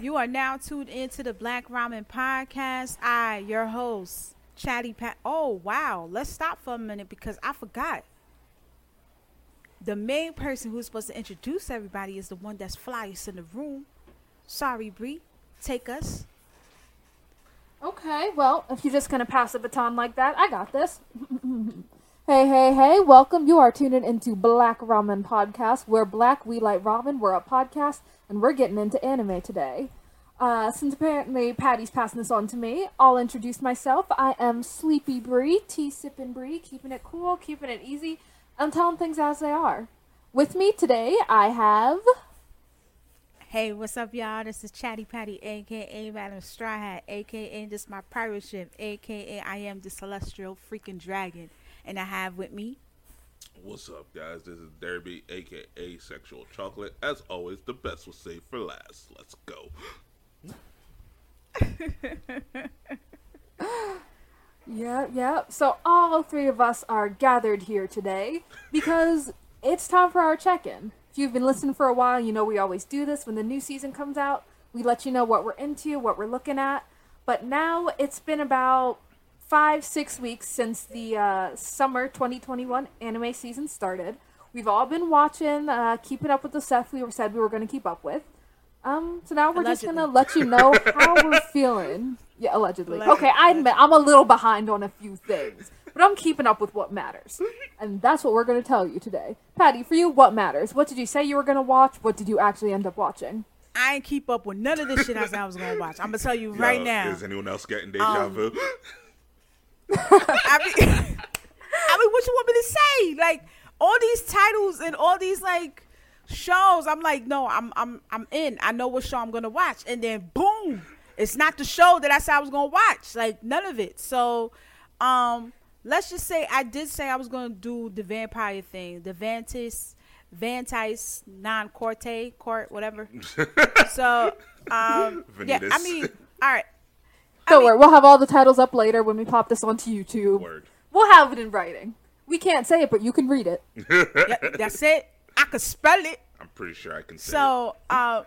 You are now tuned into the Black Ramen Podcast. I, your host, Chatty Pat. Oh, wow. Let's stop for a minute because I forgot. The main person who's supposed to introduce everybody is the one that's flyest in the room. Sorry, Bree. Take us. Okay, well, if you're just gonna pass the baton like that, I got this. hey, hey, hey, welcome. You are tuning into Black Ramen Podcast. We're black, we like ramen, we're a podcast, and we're getting into anime today. Uh, since apparently Patty's passing this on to me, I'll introduce myself. I am Sleepy Bree, tea sipping Bree, keeping it cool, keeping it easy, and telling things as they are. With me today, I have. Hey, what's up, y'all? This is Chatty Patty, aka Madam Straw Hat, aka this my pirate ship, aka I am the celestial freaking dragon, and I have with me. What's up, guys? This is Derby, aka Sexual Chocolate. As always, the best was saved for last. Let's go. Yeah, yeah. So all three of us are gathered here today because it's time for our check-in. If you've been listening for a while, you know we always do this when the new season comes out. We let you know what we're into, what we're looking at. But now it's been about five, six weeks since the uh, summer 2021 anime season started. We've all been watching, uh, keeping up with the stuff we said we were going to keep up with. Um, so now we're just gonna let you know how we're feeling. Yeah, allegedly. Allegedly. Okay, I admit I'm a little behind on a few things, but I'm keeping up with what matters, and that's what we're gonna tell you today. Patty, for you, what matters? What did you say you were gonna watch? What did you actually end up watching? I ain't keep up with none of this shit I said I was gonna watch. I'm gonna tell you right Yo, now. Is anyone else getting deja Um, vu? I mean, I mean, what you want me to say? Like all these titles and all these like shows, I'm like, no, I'm I'm I'm in. I know what show I'm gonna watch, and then boom, it's not the show that I said I was gonna watch. Like none of it. So, um, let's just say I did say I was gonna do the vampire thing, the Vantis. Vantice non corte court whatever. so um yeah, I mean, all right. Don't worry, we'll have all the titles up later when we pop this onto YouTube. Word. We'll have it in writing. We can't say it, but you can read it. Yeah, that's it. I can spell it. I'm pretty sure I can say So, uh,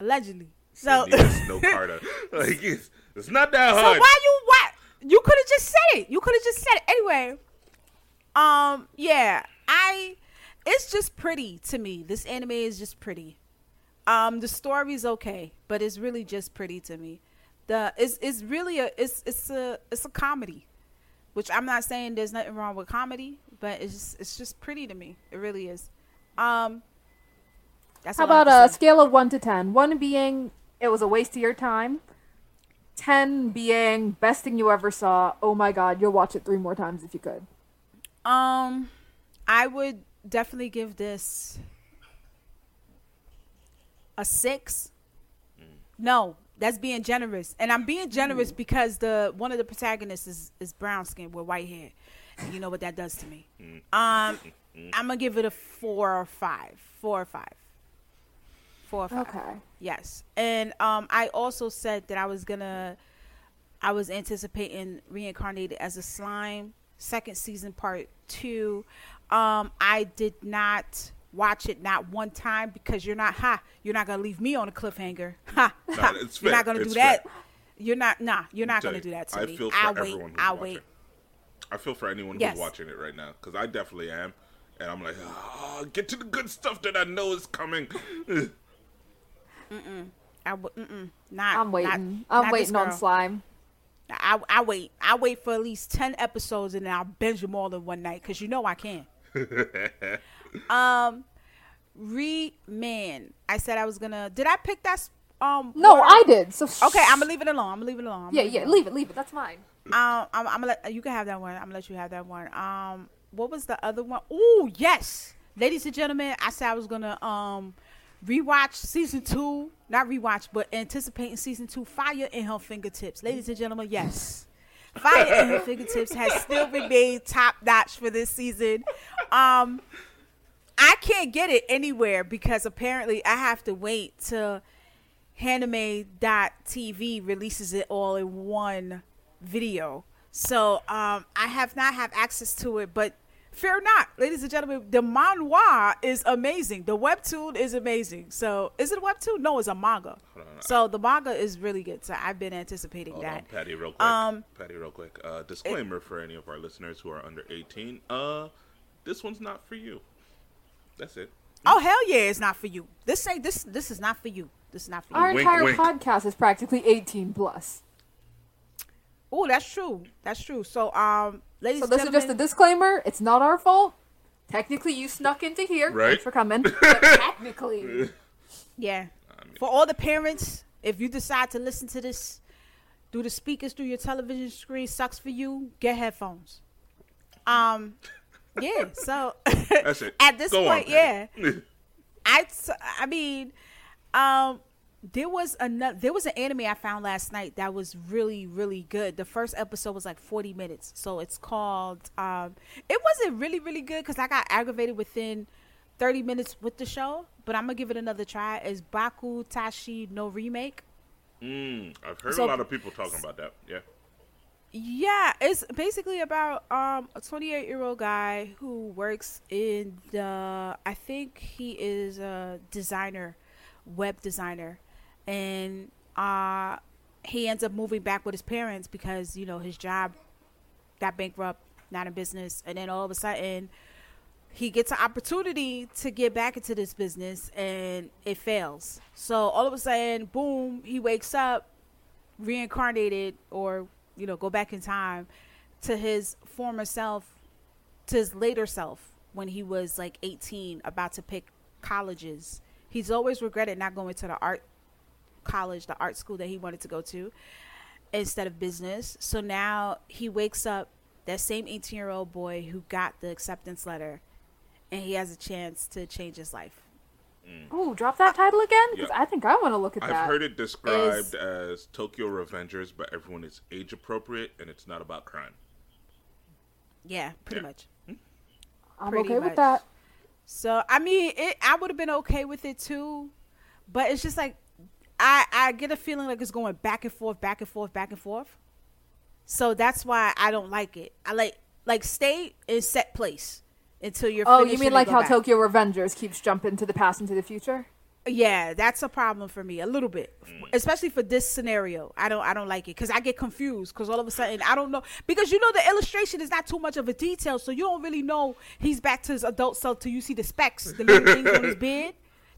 allegedly. So, Vanitas so Snowcarta. Like, it's, it's not that hard. So why you what? You could have just said it. You could have just said it anyway. Um, yeah, I. It's just pretty to me. This anime is just pretty. Um, the story's okay, but it's really just pretty to me. The it's it's really a it's it's a it's a comedy, which I'm not saying there's nothing wrong with comedy, but it's just, it's just pretty to me. It really is. Um, that's How all I have about a scale of 1 to 10? 1 being it was a waste of your time. 10 being best thing you ever saw. Oh my god, you'll watch it three more times if you could. Um, I would definitely give this a six. No, that's being generous, and I'm being generous because the one of the protagonists is is brown skin with white hair. And you know what that does to me. Um, I'm gonna give it a four or five. Four or five. Four or five. Okay. Yes. And um I also said that I was gonna I was anticipating reincarnated as a slime, second season part two. Um I did not watch it not one time because you're not ha, you're not gonna leave me on a cliffhanger. Ha, ha. it's you're fair. not gonna It's do that. You're not nah, you're not gonna you, do that to I me. feel for I'll wait. everyone who's I'll watching. wait. I feel for anyone Yes. who's watching it right now because I definitely am, and I'm like, oh, get to the good stuff that I know is coming. I w- mm-mm, not I'm waiting. not- I'm not waiting on slime. I, I wait. I wait for at least ten episodes and then I'll binge them all in one night because you know I can. um, re man, I said I was gonna. Did I pick that? Um, No, word? I did. So Okay, I'm gonna leave it alone. I'm gonna leave it alone. I'm Yeah, yeah, leave it, leave it. That's fine. Um, I'm, I'm gonna let you can have that one. I'm gonna let you have that one. Um, what was the other one? Oh yes, ladies and gentlemen, I said I was gonna um rewatch season two, not rewatch, but anticipating season two. Fire in her fingertips, ladies and gentlemen. Yes, fire in her fingertips has still remained top notch for this season. Um, I can't get it anywhere because apparently I have to wait till Hanime.tv releases it all in one video. So um, I have not have access to it, but fear not, ladies and gentlemen. The manhwa is amazing. The webtoon is amazing. So, is it a webtoon? No, it's a manga. So the manga is really good. So I've been anticipating Hold that. on, Patty, real quick. Um, Patty, real quick. Uh, disclaimer for any of our listeners who are under 18. Uh, this one's not for you. That's it. Oh hell yeah, it's not for you. This ain't this. This is not for you. This is not for you. Our Wink, entire wink. podcast is practically 18 plus. Oh, that's true. That's true. So, um, ladies So this is just a disclaimer. It's not our fault. Technically, you snuck into here. Right. Thanks for coming. But technically, yeah. For all the parents, if you decide to listen to this through the speakers through your television screen, sucks for you. Get headphones. Um, yeah. So at this Go on, point, yeah. Patty. I, I mean, um, there was another. There was an anime I found last night that was really, really good. The first episode was like forty minutes, so it's called. Um, it wasn't really, really good because I got aggravated within thirty minutes with the show. But I'm gonna give it another try. Is Bokutachi no remake. Mm, I've heard So- a lot of people talking about that. Yeah. Yeah, it's basically about um, a 28 year old guy who works in the. I think he is a designer, web designer, and uh, he ends up moving back with his parents because you know his job got bankrupt, not in business, and then all of a sudden he gets an opportunity to get back into this business and it fails. So all of a sudden, boom, he wakes up reincarnated or you know go back in time to his former self to his later self when he was like 18 about to pick colleges. He's always regretted not going to the art college the art school that he wanted to go to instead of business. So now he wakes up that same 18 year old boy who got the acceptance letter and he has a chance to change his life Mm. Ooh, drop that title again because Yeah. I think I want to look at that. I've heard it described as Tokyo Revengers, but everyone is age appropriate and it's not about crime. yeah pretty Yeah. much hmm? I'm pretty okay much. with that. So I mean, it, I would have been okay with it too, but it's just like I I get a feeling like it's going back and forth, back and forth, back and forth. So that's why I don't like it. I like like stay in set place until you're. Oh, you mean like how back. Tokyo Revengers keeps jumping to the past and to the future? Yeah, that's a problem for me a little bit, especially for this scenario. I don't I don't like it because I get confused because all of a sudden I don't know because you know the illustration is not too much of a detail, so you don't really know he's back to his adult self till you see the specs, the little things on his beard,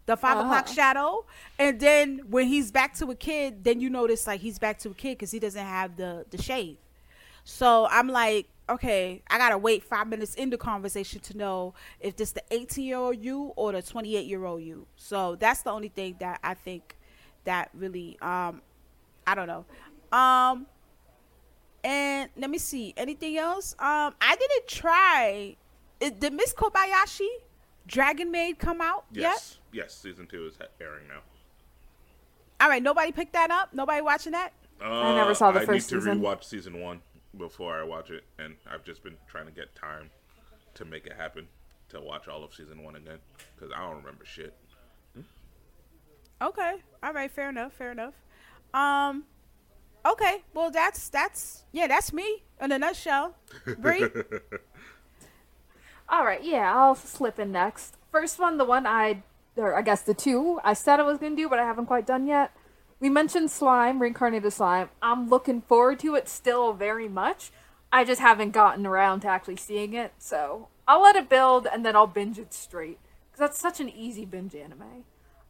the 5 o'clock Uh-huh. shadow, and then when he's back to a kid, then you notice like he's back to a kid because he doesn't have the the shave. So I'm like, okay, I gotta wait five minutes into the conversation to know if this the 18 year old you or the 28 year old you. So that's the only thing that I think that really, um, I don't know. Um, and let me see, anything else? Um, I didn't try. It, did Miss Kobayashi Dragon Maid come out yet? Yes. Yes, season two is airing now. All right, nobody picked that up. Nobody watching that. Uh, never saw the I first need to season. rewatch season one before I watch it, and I've just been trying to get time to make it happen to watch all of season one again because I don't remember shit. Okay. All right. Fair enough. Fair enough. Um. Okay. Well, that's that's yeah. That's me in a nutshell. Bree. All right, yeah, I'll slip in next. First one, the one I, or I guess the two I said I was gonna do, but I haven't quite done yet. We mentioned slime, reincarnated slime. I'm looking forward to it still very much. I just haven't gotten around to actually seeing it, so I'll let it build and then I'll binge it straight because that's such an easy binge anime.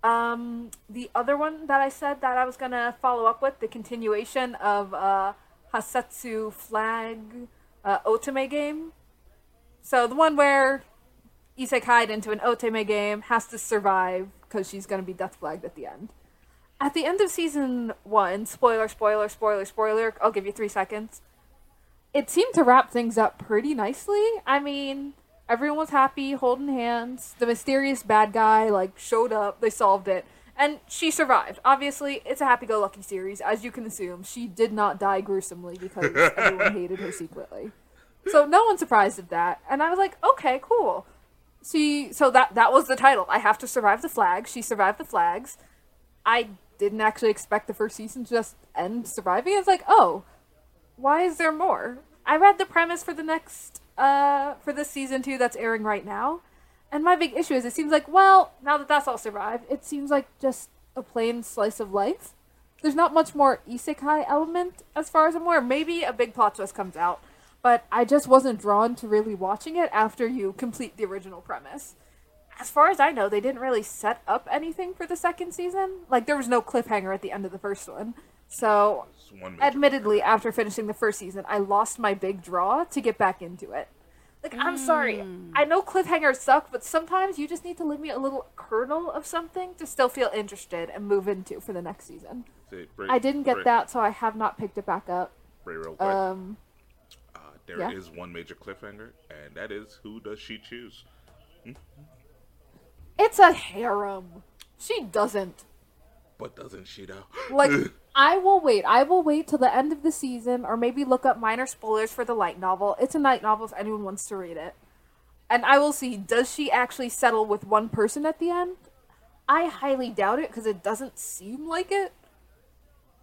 Um, the other one that I said that I was gonna follow up with the continuation of uh, Hametsu Flag uh, Otome game. So the one where isekai'd into an otome game has to survive because she's to be death flagged at the end. At the end of season one, spoiler, spoiler, spoiler, spoiler, I'll give you three seconds. It seemed to wrap things up pretty nicely. I mean, everyone was happy, holding hands. The mysterious bad guy, like, showed up, they solved it, and she survived. Obviously, it's a happy go lucky series, as you can assume. She did not die gruesomely because everyone hated her secretly. So no one's surprised at that. And I was like, okay, cool. She so that that was the title. I have to survive the flag. She survived the flags. I didn't actually expect the first season to just end surviving. I was like, oh, why is there more? I read the premise for the next uh, for this season two that's airing right now. And my big issue is it seems like, well, now that that's all survived, it seems like just a plain slice of life. There's not much more isekai element as far as I'm aware. Maybe a big plot twist comes out, but I just wasn't drawn to really watching it after you complete the original premise. As far as I know, they didn't really set up anything for the second season. Like, there was no cliffhanger at the end of the first one. So, one major- admittedly, after finishing the first season, I lost my big draw to get back into it. Like, I'm sorry. I know cliffhangers suck, but sometimes you just need to leave me a little kernel of something to still feel interested and move into for the next season. Say, Bray- I didn't get Bray- that, so I have not picked it back up. Bray, real quick. Um, uh, there is yeah. one major cliffhanger, and that is who does she choose? It's a harem. She doesn't. But doesn't she though? Like, I will wait. I will wait till the end of the season, or maybe look up minor spoilers for the light novel. It's a light novel if anyone wants to read it. And I will see, does she actually settle with one person at the end? I highly doubt it because it doesn't seem like it.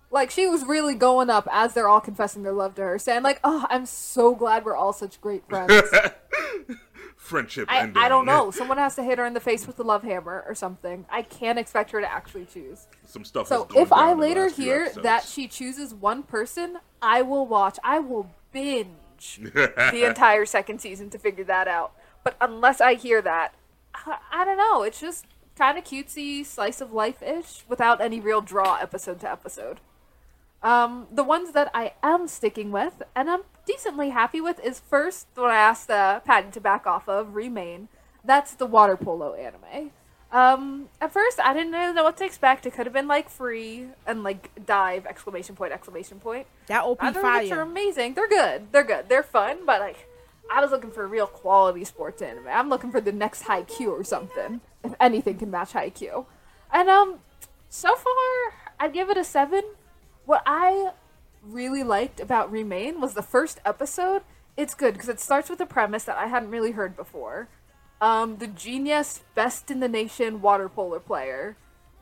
Like, she was really going up as they're all confessing their love to her, saying, like, oh, I'm so glad we're all such great friends. Friendship I, ending. I don't know. Someone has to hit her in the face with the love hammer or something. I can't expect her to actually choose. Some stuff. So if I down in the later hear that she chooses one person, I will watch. I will binge the entire second season to figure that out. But unless I hear that, I, I don't know. It's just kind of cutesy, slice of life ish, without any real draw episode to episode. Um, the ones that I am sticking with, and I'm decently happy with, is first when I asked uh, Patty to back off of, Remain. That's the water polo anime. Um, at first, I didn't really know what to expect. It could have been like free and like dive exclamation point exclamation point. That OP Other which are amazing. They're good. They're good. They're fun, but like, I was looking for a real quality sports anime. I'm looking for the next Haikyuu or something. If anything can match Haikyuu. And um, so far, I'd give it a seven. What I really liked about Remain was the first episode. It's good because it starts with a premise that I hadn't really heard before. Um, the genius, best in the nation water polo player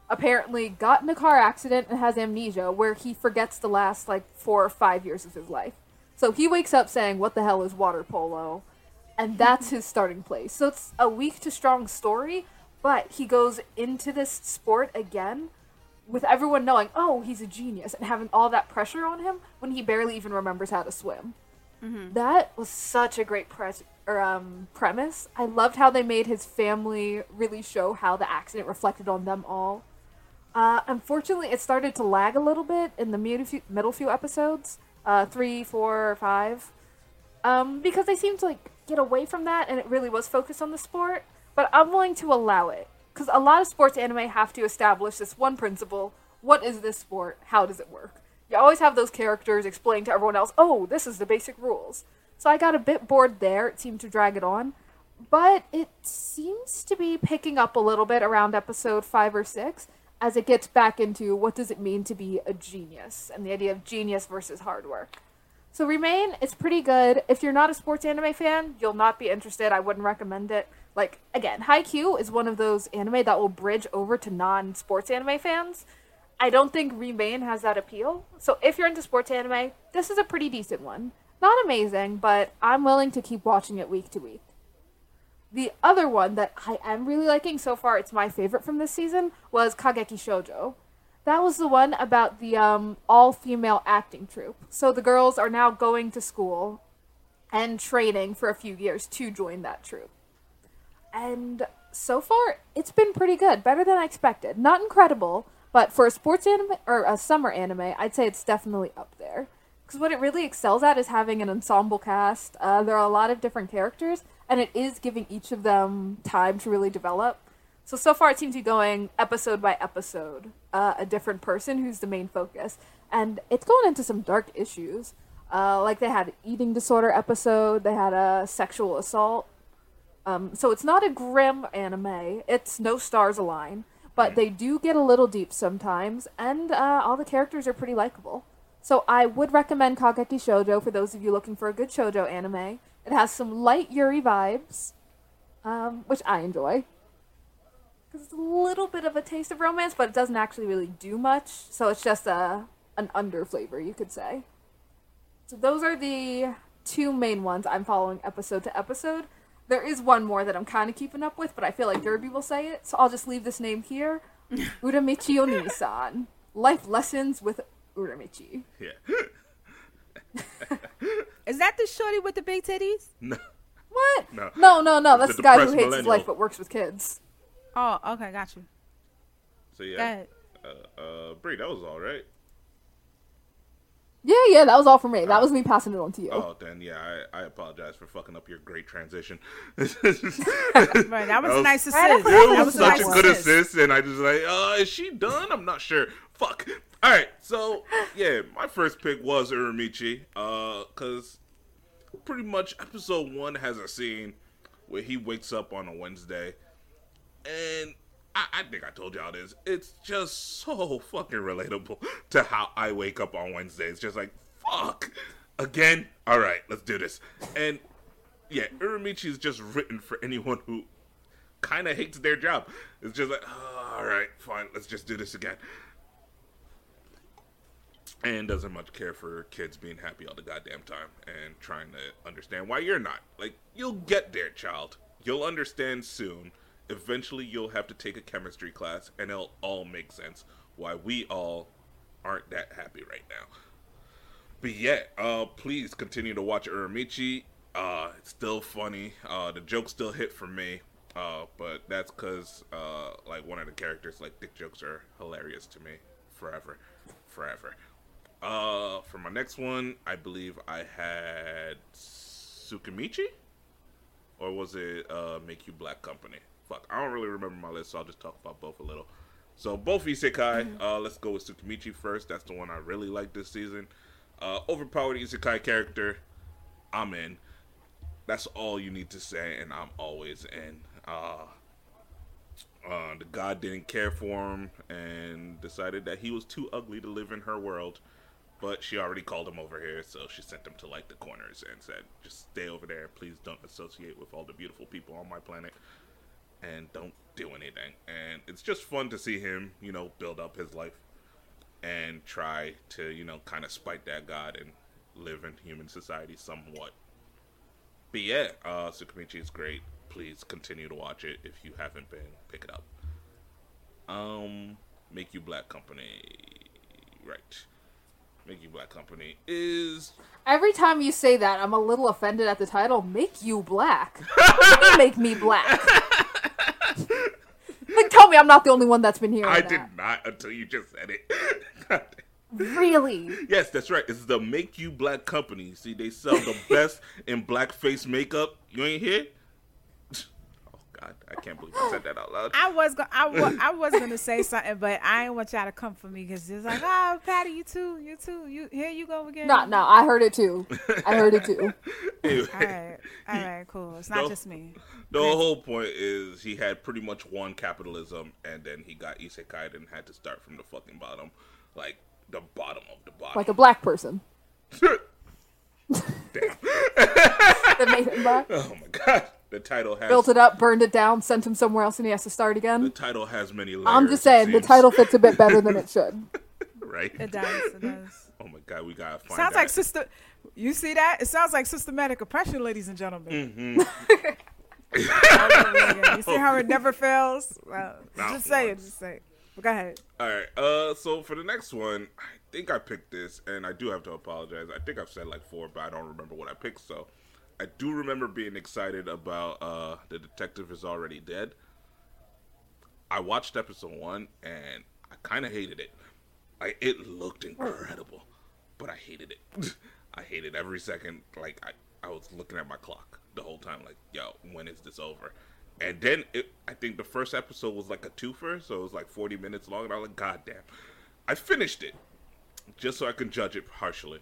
apparently got in a car accident and has amnesia where he forgets the last like four or five years of his life. So he wakes up saying, What the hell is water polo? And that's his starting place. So it's a weak to strong story, but he goes into this sport again with everyone knowing, oh, he's a genius, and having all that pressure on him when he barely even remembers how to swim. That was such a great pres- or, um, premise. I loved how they made his family really show how the accident reflected on them all. Uh, unfortunately, it started to lag a little bit in the middle few, middle few episodes, uh, three, four, five, um, because they seemed to like get away from that, and it really was focused on the sport. But I'm willing to allow it because a lot of sports anime have to establish this one principle: what is this sport? How does it work? You always have those characters explain to everyone else, "Oh, this is the basic rules." So I got a bit bored there. It seemed to drag it on, but it seems to be picking up a little bit around episode five or six as it gets back into what does it mean to be a genius and the idea of genius versus hard work. So Remain, it's pretty good. If you're not a sports anime fan, you'll not be interested. I wouldn't recommend it. Like again, Haikyuu is one of those anime that will bridge over to non-sports anime fans. I don't think Remain has that appeal. So if you're into sports anime, this is a pretty decent one. Not amazing, but I'm willing to keep watching it week to week. The other one that I am really liking so far, it's my favorite from this season, was Kageki Shoujo. That was the one about the um, all female acting troupe. So the girls are now going to school and training for a few years to join that troupe. And so far, it's been pretty good. Better than I expected. Not incredible, but for a sports anime or a summer anime, I'd say it's definitely up there. Because what it really excels at is having an ensemble cast. Uh, there are a lot of different characters, and it is giving each of them time to really develop. So so far, it seems to be going episode by episode, uh, a different person who's the main focus, and it's going into some dark issues. Uh, like they had an eating disorder episode, they had a sexual assault. Um, so it's not a grim anime. It's no stars align, but they do get a little deep sometimes, and uh, all the characters are pretty likable. So I would recommend Kageki Shoujo for those of you looking for a good shoujo anime. It has some light Yuri vibes, um, which I enjoy. Because it's a little bit of a taste of romance, but it doesn't actually really do much. So it's just a an under flavor, you could say. So those are the two main ones I'm following episode to episode. There is one more that I'm kind of keeping up with, but I feel like Derby will say it, so I'll just leave this name here. Uramichi Onisan. Life Lessons with Uramichi. Yeah. Is that the shorty with the big titties? No. What? No. no, no, no. That's The the guy who depressed hates his life but works with kids. Oh, okay, got you. So Go yeah. ahead. Uh, uh, Bree, that was all right. Yeah, yeah, that was all for me. That was me passing it on to you. Oh, then yeah, I, I apologize for fucking up your great transition. Right, that was a was- nice assist. Right, It That was was a such nice a good assist. assist, and I just like, uh, is she done? I'm not sure. Fuck. All right, so yeah, my first pick was Uramichi, uh, cause pretty much episode one has a scene where he wakes up on a Wednesday, and I, I think I told y'all this. It's just so fucking relatable to how I wake up on Wednesdays. Just like, fuck, again. All right, let's do this. And yeah, Uramichi is just written for anyone who kind of hates their job. It's just like, "Oh, all right, fine, let's just do this again. And doesn't much care for kids being happy all the goddamn time and trying to understand why you're not. Like, you'll get there, child. You'll understand soon. Eventually, you'll have to take a chemistry class, and it'll all make sense why we all aren't that happy right now. But yeah, uh, please continue to watch Uramichi. Uh, it's still funny. Uh, the jokes still hit for me. Uh, but that's because, uh, like, one of the characters, like, dick jokes are hilarious to me. Forever. Forever. Uh, for my next one, I believe I had Tsukimichi? Or was it, uh, Make You Black Company? Fuck, I don't really remember my list, so I'll just talk about both a little. So, both Isekai. Uh, let's go with Tsukimichi first. That's the one I really like this season. Uh, overpowered Isekai character. I'm in. That's all you need to say, and I'm always in. Uh, uh, the god didn't care for him and decided that he was too ugly to live in her world. But she already called him over here, so she sent him to like the corners and said, "Just stay over there. Please don't associate with all the beautiful people on my planet, and don't do anything." And it's just fun to see him, you know, build up his life and try to, you know, kind of spite that god and live in human society somewhat. But yeah, uh, Tsukimichi is great. Please continue to watch it. If you haven't been, pick it up. Um, Make You Black Company, right? Make You Black Company is Every time you say that, I'm a little offended at the title. Make you black. What do you make me black? me I'm not the only one that's been hearing I that. did not until you just said it. Really? yes, that's right. It's the Make You Black Company. See, they sell the best in blackface makeup. You ain't here? God, I can't believe I said that out loud. I was go- I, wa- I was gonna say something, but I ain't want y'all to come for me because it's like, oh, Patty, you too, you too, you here you go again. No, no, I heard it too. I heard it too. Anyway, All right, all right, cool. It's not No. just me. the whole point is he had pretty much won capitalism, and then he got isekai and had to start from the fucking bottom, like the bottom of the bottom. Like a black person Damn. that made him black. Oh my god. The title has Built it up, burned it down, sent him somewhere else, and he has to start again. the title has many layers. I'm just saying, the title fits a bit better than it should. right? It does. It does. Oh my god, we gotta find sounds that. like sister. You see that? It sounds like systematic oppression, ladies and gentlemen. Mm-hmm. you see how it never fails? Well, just say it. Just say it. But go ahead. All right. Uh, so for the next one, I think I picked this, and I do have to apologize. I think I've said like four, but I don't remember what I picked. So I do remember being excited about uh, the detective is already dead. I watched episode one, and I kind of hated it. I it looked incredible, but I hated it. I hated every second. Like I, I was looking at my clock the whole time. Like, yo, when is this over? And then it, I think the first episode was like a twofer, so it was like 40 minutes long. And I was like, God damn. I finished it just so I can judge it partially.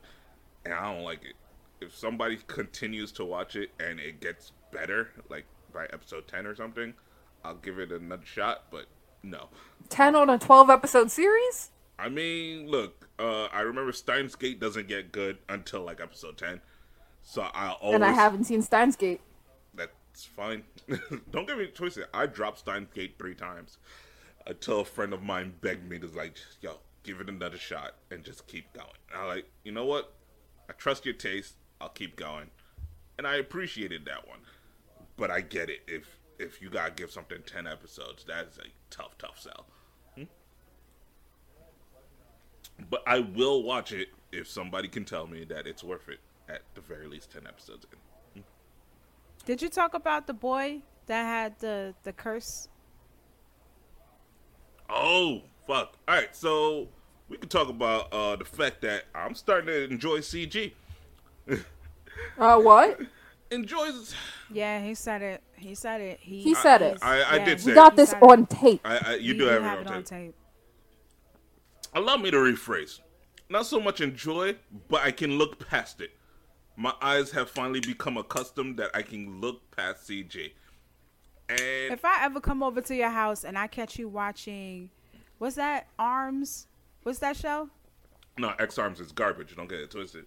And I don't like it. If somebody continues to watch it and it gets better, like by episode 10 or something, I'll give it another shot, but no. 10 on a 12 episode series? I mean, look, uh, I remember Steins Gate doesn't get good until like episode 10. So I always. And I haven't seen Steins Gate. That's fine. Don't get me twisted. I dropped Steins Gate three times until a friend of mine begged me to like, yo, give it another shot and just keep going. And I like, you know what? I trust your taste. I'll keep going, and I appreciated that one. But I get it if if you gotta give something ten episodes, that's a tough, tough sell. Hmm? But I will watch it if somebody can tell me that it's worth it at the very least ten episodes in. Did you talk about the boy that had the the curse? Oh fuck! All right, so we can talk about uh, the fact that I'm starting to enjoy CG. Uh, what? Enjoys. Yeah, he said it. He said it. He, He said it. I, I Yeah, did we say. We got it. this He said it. on tape. I, I, you he- do have, have it on tape. tape. Allow me to rephrase. Not so much enjoy, but I can look past it. My eyes have finally become accustomed that I can look past CG. And If I ever come over to your house and I catch you watching, what's that? Arms? What's that show? no, Ex-Arms is garbage. Don't get it twisted.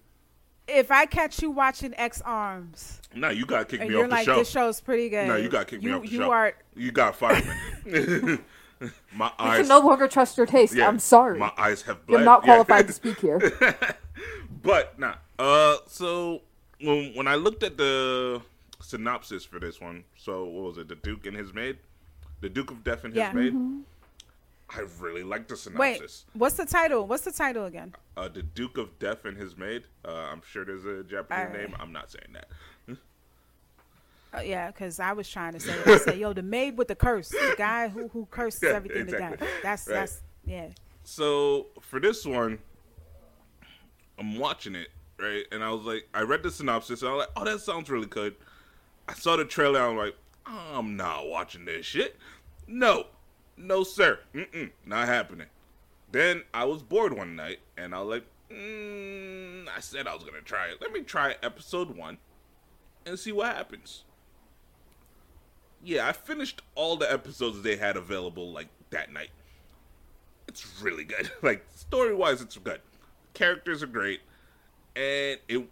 If I catch you watching Ex-Arms No, you gotta kick and me you're off the like, show. this show's pretty good. no, you gotta kick me you, off the you show. are. You got fired. my I eyes. can no longer trust your taste. yeah, I'm sorry. My eyes have bled. You're not Yeah. qualified to speak here. but nah. Uh, so when when I looked at the synopsis for this one, so what was it? The Duke and his maid, the Duke of Death and his Yeah. maid. I really like the synopsis. Wait, what's the title? What's the title again? Uh, the Duke of Death and his maid. Uh, I'm sure there's a Japanese Alright. name. I'm not saying that. Uh, yeah, because I was trying to say, I said, yo, the maid with the curse, the guy who who curses Yeah, everything to exactly. death. That's Right. that's yeah. So for this one, I'm watching it right, and I was like, I read the synopsis, and I was like, oh, that sounds really good. I saw the trailer, I'm like, I'm not watching this shit. No, no, sir, Mm-mm, not happening. Then I was bored one night, and I was like, mm, I said I was gonna try it. Let me try episode one and see what happens. Yeah, I finished all the episodes they had available like that night it's really good. Like story wise, it's good. Characters are great, and it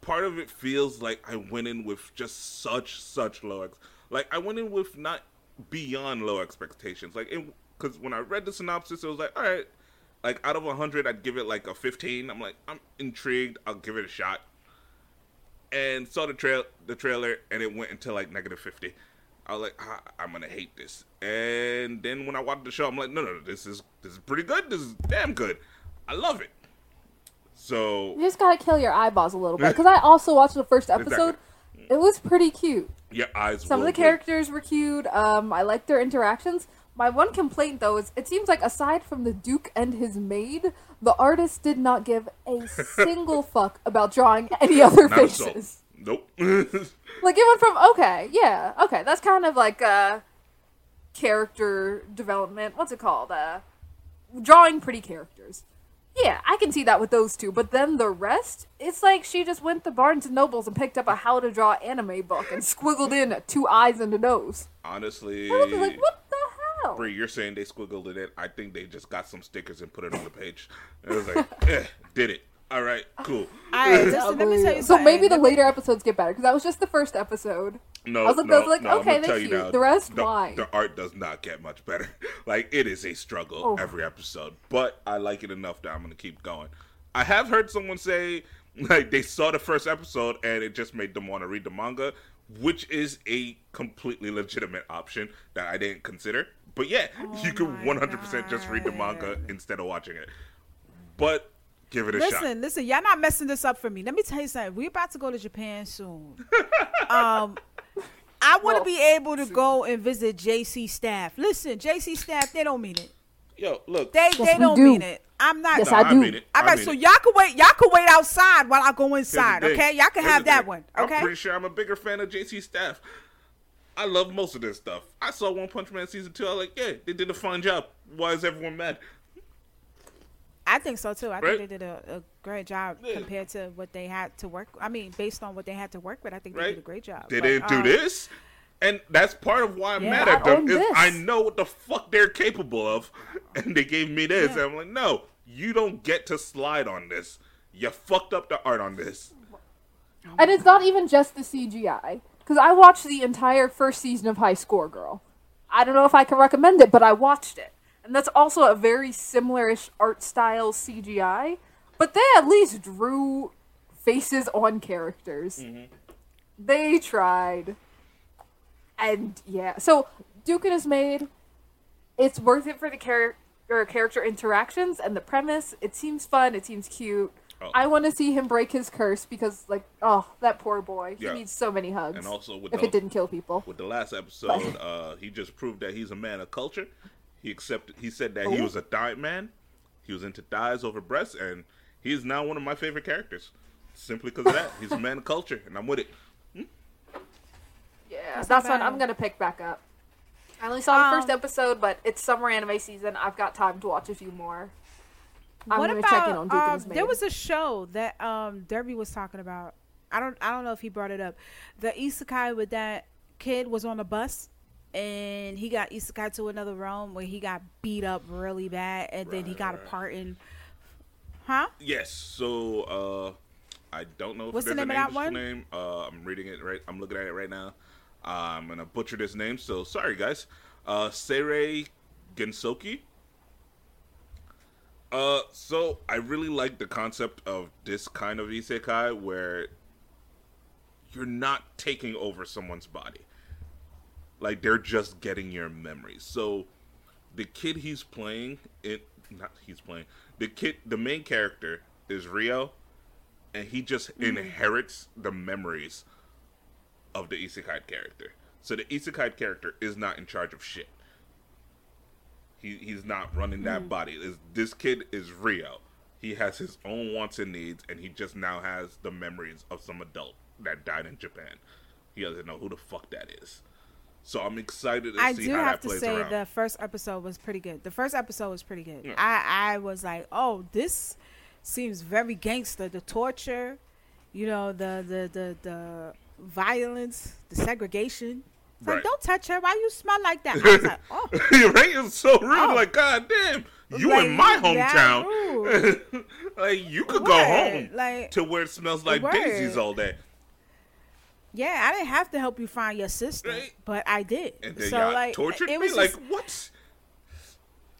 part of it feels like I went in with just such such low ex. Like I went in with not beyond low expectations. Like because when I read the synopsis, it was like all right. Like out of hundred, I'd give it like a fifteen. I'm like I'm intrigued. I'll give it a shot. And saw the trail the trailer, and it went into like negative fifty. I was like, "Ah, I'm gonna hate this. And then when I watched the show, I'm like, no, no, no, this is this is pretty good. This is damn good. I love it. So You just gotta kill your eyeballs a little bit. Because I also watched the first episode. It was pretty cute. your eyes. Some of the characters were cute. Um, I liked their interactions. My one complaint, though, is it seems like aside from the Duke and his maid, the artist did not give a single fuck about drawing any other Not faces. Nope. Like even from okay, yeah, okay, that's kind of like uh character development. What's it called? Uh drawing pretty characters. Yeah, I can see that with those two, but then the rest, it's like she just went to Barnes and Nobles and picked up a how to draw anime book and squiggled in two eyes and a nose. Honestly, I like, what the hell? Bree, you're saying they squiggled it in. I think they just got some stickers and put it on the page. It was like, eh, did it. All right, cool. All right, listen, let me tell you so something. maybe the later episodes get better because that was just the first episode. No, I was like- no, I was like, no, I'm okay, gonna tell you cute. now, The rest, the, why? The art does not get much better. Like it is a struggle Oh. every episode, but I like it enough that I'm gonna keep going. I have heard someone say like they saw the first episode and it just made them want to read the manga, which is a completely legitimate option that I didn't consider. But yeah, oh you can my 100% just read the manga instead of watching it. But give it a Listen, shot. listen, y'all not messing this up for me. Let me tell you something. We're about to go to Japan soon. um, I want to Well, be able to go and visit JC staff. Listen, JC staff, they don't mean it. Yo, look. They Yes, they don't do. mean it. I'm not. Yes, No, I do. mean it. All I right, mean so it. y'all can wait. Y'all can wait outside while I go inside. Okay, y'all can Here's have that thing. one. I'm Okay. pretty sure I'm a bigger fan of JC Staff. I love most of this stuff. I saw One Punch Man season two. I was like, yeah, they did a fine job. Why is everyone mad? I think so too. I Right? think they did a, a great job Yeah. compared to what they had to work. I mean, based on what they had to work with, I think they Right? did a great job. They didn't they do um, this? And that's part of why I'm Yeah, mad I at them. Is this. I know what the fuck they're capable of, and they gave me this. Yeah. And I'm like, no, you don't get to slide on this. You fucked up the art on this. And it's not even just the CGI. Because I watched the entire first season of High Score Girl. I don't know if I can recommend it, but I watched it. And that's also a very similar-ish art style CGI. But they at least drew faces on characters. They tried. And yeah, so Dukin is made. It's worth it for the character character interactions and the premise. It seems fun. It seems cute. Oh. I want to see him break his curse because, like, oh, that poor boy. He Yeah. needs so many hugs. And also with if the- it didn't kill people. With the last episode, uh, he just proved that he's a man of culture. He accepted. He said that he Oh. was a dye man. He was into dyes over breasts, and he is now one of my favorite characters. Simply because of that, he's a man of culture, and I'm with it. Yeah, That's that's, not one. I'm gonna pick back up. I only saw the first Um, episode, but it's summer anime season. I've got time to watch a few more. I'm what gonna about check in on Duke um, there was a show that um Derby was talking about. I don't I don't know if he brought it up. The isekai with that kid was on a bus and he got isekai to another realm where he got beat up really bad and then he got a Right. part in Huh? Yes. So uh, I don't know if What's the name of that one? name. Uh, I'm reading it right. I'm looking at it right now. Uh, I'm gonna butcher this name, so sorry guys. Uh, Seirei Gensoki. Uh, so I really like the concept of this kind of isekai where you're not taking over someone's body. Like they're just getting your memories. So the kid he's playing, it not he's playing. The kid, the main character is Rio, and he just mm-hmm. inherits the memories of the isekai character. So the isekai character is not in charge of shit. He he's not running that mm. body. Is this kid is Rio. He has his own wants and needs, and he just now has the memories of some adult that died in Japan. He doesn't know who the fuck that is. So I'm excited to I see do how have that to plays say around. the first episode was pretty good. The first episode was pretty good. Yeah. I I was like, "Oh, this seems very gangster. The torture, you know, the the the the violence, the segregation. It's Right. Like, don't touch her. Why you smell like that? I was like, "Oh, right? It's so rude. Oh. Like, god damn, you Like, in my hometown. like, you could go home Like, to where it smells like daisies all day. Yeah, I didn't have to help you find your sister, Right. but I did. And then so y'all like, tortured it me? was Like, just- what?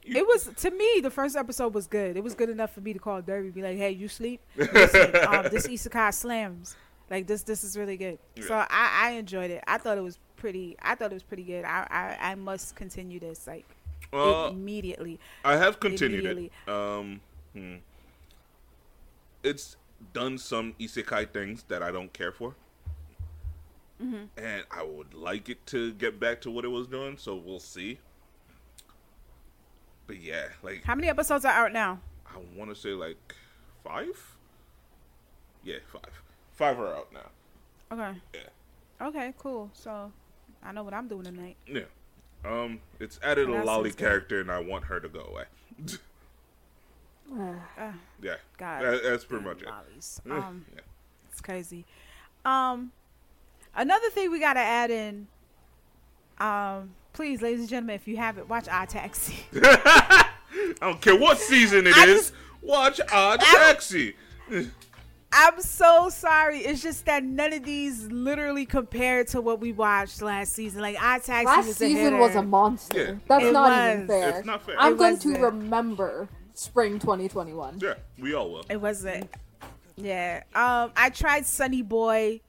It was to me the first episode was good. It was good enough for me to call Derby, be like, "Hey, you sleep? Listen, um, this isekai slams. Like this, this is really good." So I, I enjoyed it. I thought it was pretty. I thought it was pretty good. I, I, I must continue this like immediately. I have continued it. Um, hmm. It's done some isekai things that I don't care for. Mm-hmm. And I would like it to get back to what it was doing, so we'll see. But yeah, like How many episodes are out now? I want to say like five. Yeah, five. Five are out now. Okay. Yeah, Okay. Cool. So I know what I'm doing tonight. yeah. Um, it's added a lolly good. character, and I want her to go away. Uh, yeah, God. that, that's pretty much it. lollies. Yeah. Um, it's crazy. Um, another thing we gotta add in. Um, please, ladies and gentlemen, if you haven't, watch Odd Taxi. I don't care what season it I is. just- watch Odd Taxi. I'm so sorry. It's just that none of these literally compared to what we watched last season. Like Odd Taxi Last was a season hitter. was a monster. Yeah. That's It not was. even fair. It's not fair. I'm It going was to remember spring 2021. Yeah, we all will. It wasn't. Yeah. Um, I tried Sunny Boy.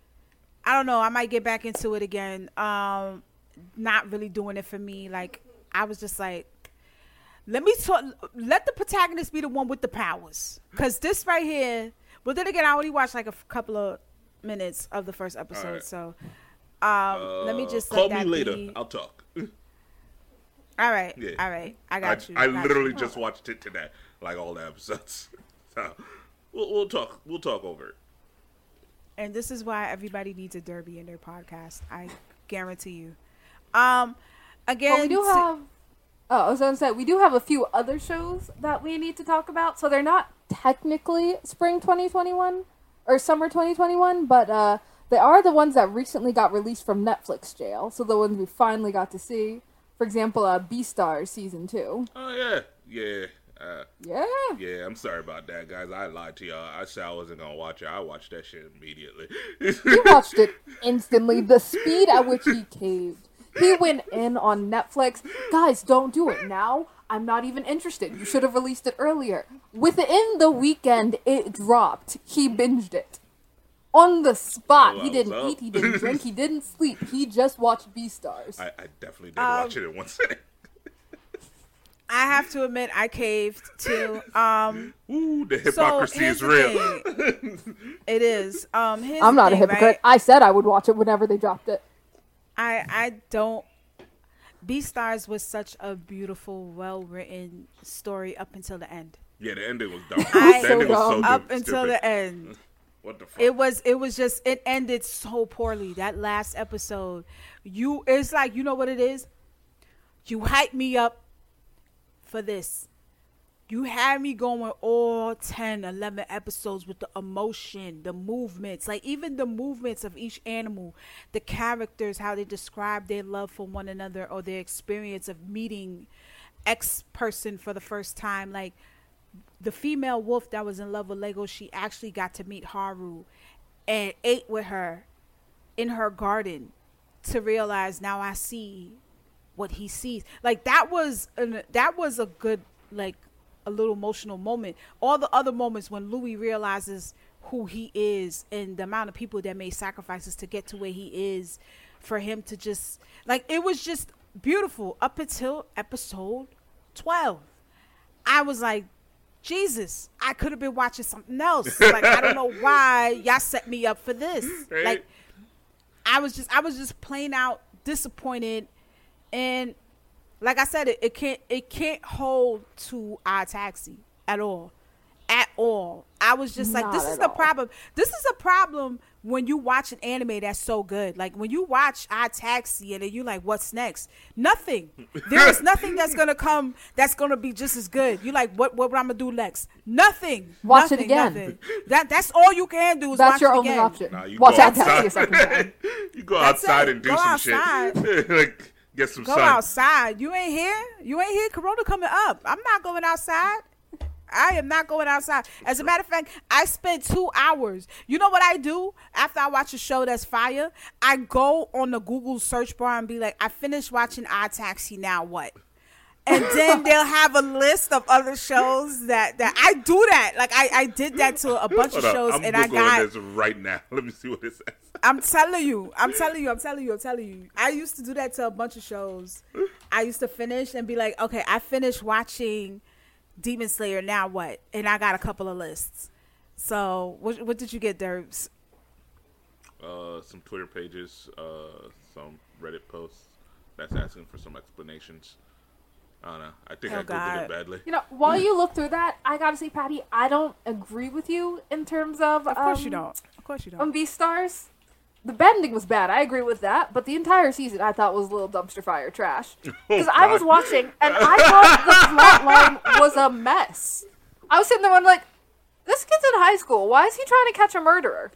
I don't know. I might get back into it again. Um, not really doing it for me. Like I was just like, let me talk. Let the protagonist be the one with the powers, because this right here. But then again, I only watched like a f- couple of minutes of the first episode, Alright. so. Um, let me Uh, just call me later. be. I'll talk. All right, Yeah. all right, I I, got you. I got you. literally just watched it today, like all the episodes. So we'll, we'll talk. We'll talk over it. And this is why everybody needs a derby in their podcast. I guarantee you. Um, again, But we do have. Oh, I was going to say, we do have a few other shows that we need to talk about. So they're not technically spring 2021 or summer 2021, but uh, they are the ones that recently got released from Netflix jail. So the ones we finally got to see. For example, uh, Beastars season 2. Oh yeah, yeah, uh, Yeah. yeah. I'm sorry about that, guys. I lied to y'all. I said I wasn't gonna watch it. I watched that shit immediately. He watched it instantly. The speed at which he caved. He went in on Netflix. Guys, don't do it now. I'm not even interested. You should have released it earlier. Within the weekend it dropped, he binged it. on the spot. Oh, he didn't up. eat, he didn't drink, he didn't sleep. He just watched Beastars. I, I definitely did Um, watch it in one sitting. I have to admit, I caved too. Um, Ooh, the so hypocrisy here's is real. it is. Um, here's I'm the not a hypocrite. right? I said I would watch it whenever they dropped it. I I don't. Beastars was such a beautiful, well written story up until the end. Yeah, the ending was dumb. I- the ending was so So up stupid. until the end. What the fuck? It was it was just it ended so poorly. That last episode, you it's like you know what it is. You hype me up for this. You had me going all 10, 11 episodes with the emotion, the movements, like even the movements of each animal, the characters, how they describe their love for one another or their experience of meeting X person for the first time. Like the female wolf that was in love with Lego, she actually got to meet Haru and ate with her in her garden to realize now I see what he sees. Like that was an, that was a good like a little emotional moment. All the other moments when Louis realizes who he is and the amount of people that made sacrifices to get to where he is for him to just like it was just beautiful up until episode 12. I was like Jesus, I could have been watching something else. Like I don't know why y'all set me up for this. Right. Like I was just I was just plain out disappointed and like I said it, it can't it can't hold to Odd Taxi at all. At all. I was just like Not this is at the all. problem. This is a problem when you watch an anime that's so good. Like when you watch Odd Taxi and then you like what's next? Nothing. There is nothing that's going to come that's going to be just as good. You like what what I'm going to do next? Nothing. Watch it Nothing, again. nothing. That that's all you can do is That's watch your it only again. option. Nah, you watch go that taxi outside. a second time. you go That's outside it. and do Go some outside. shit. like get some Go sun. outside. You ain't here. You ain't here. Corona coming up. I'm not going outside. I am not going outside. As a matter of fact, I spent two hours. You know what I do after I watch a show that's fire? I go on the Google search bar and be like, I finished watching Odd Taxi. Now what? And then they'll have a list of other shows that that I do that. Like I, I did that to a bunch of Hold up, shows, I'm and I got this right now. Let me see what it says. I'm telling you, I'm telling you, I'm telling you, I'm telling you. I used to do that to a bunch of shows. I used to finish and be like, okay, I finished watching Demon Slayer. Now what? And I got a couple of lists. So what, what did you get, Derbs? Uh, some Twitter pages, uh, some Reddit posts that's asking for some explanations. I don't know. I think Oh, I googled God. it badly. You know, while you look through that, I gotta say, Patty, I don't agree with you in terms of. Of course um, you don't. Of course you don't. On Beastars, the bending was bad. I agree with that, but the entire season I thought was a little dumpster fire trash. Because I was watching and I thought the plot line was a mess. I was sitting there and like, this kid's in high school. Why is he trying to catch a murderer?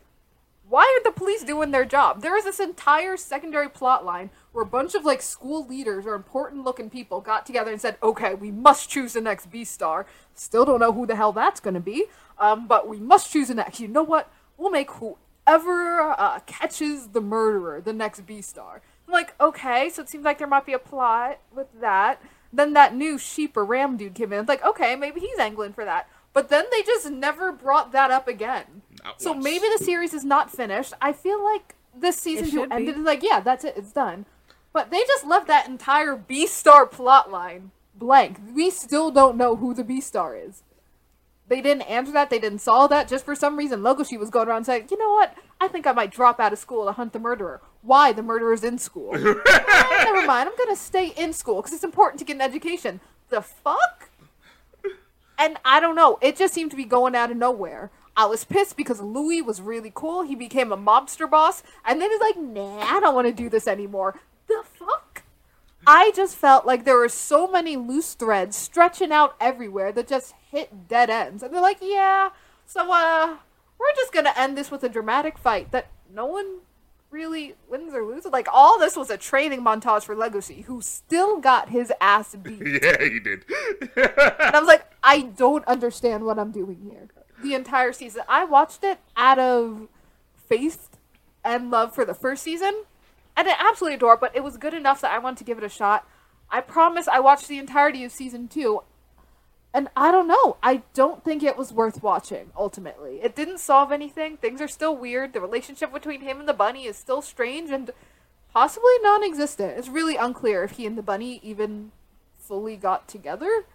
Why aren't the police doing their job? There is this entire secondary plot line where a bunch of like school leaders or important looking people got together and said, "Okay, we must choose the next B star." Still don't know who the hell that's going to be, um, but we must choose the next. You know what? We'll make whoever uh, catches the murderer the next B star. I'm like, okay, so it seems like there might be a plot with that. Then that new sheep or ram dude came in. It's like, okay, maybe he's angling for that. But then they just never brought that up again. Not So once. maybe the series is not finished. I feel like this season two should be. ended like, yeah, that's it, it's done. But they just left that entire B star plot line blank. We still don't know who the B star is. They didn't answer that. They didn't solve that. Just for some reason, Legoshi was going around saying, "You know what? I think I might drop out of school to hunt the murderer. Why the murderer's in school? Eh, never mind. I'm gonna stay in school because it's important to get an education. The fuck? And I don't know. It just seemed to be going out of nowhere. I was pissed because Louis was really cool. He became a mobster boss, and then he's like, "Nah, I don't want to do this anymore." The fuck? I just felt like there were so many loose threads stretching out everywhere that just hit dead ends. And they're like, "Yeah, so uh, we're just gonna end this with a dramatic fight that no one really wins or loses." Like all this was a training montage for Legoshi, who still got his ass beat. Yeah, you did. And I was like, I don't understand what I'm doing here. The entire season. I watched it out of faith and love for the first season. And I absolutely adore it, but it was good enough that I wanted to give it a shot. I promise I watched the entirety of season two. And I don't know. I don't think it was worth watching, ultimately. It didn't solve anything. Things are still weird. The relationship between him and the bunny is still strange and possibly non existent. It's really unclear if he and the bunny even fully got together.